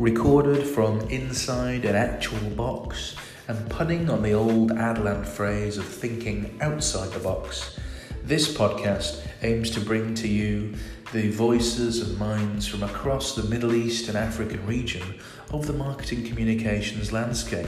Recorded from inside an actual box and punning on the old Adland phrase of thinking outside the box, this podcast aims to bring to you the voices and minds from across the Middle East and African region of the marketing communications landscape.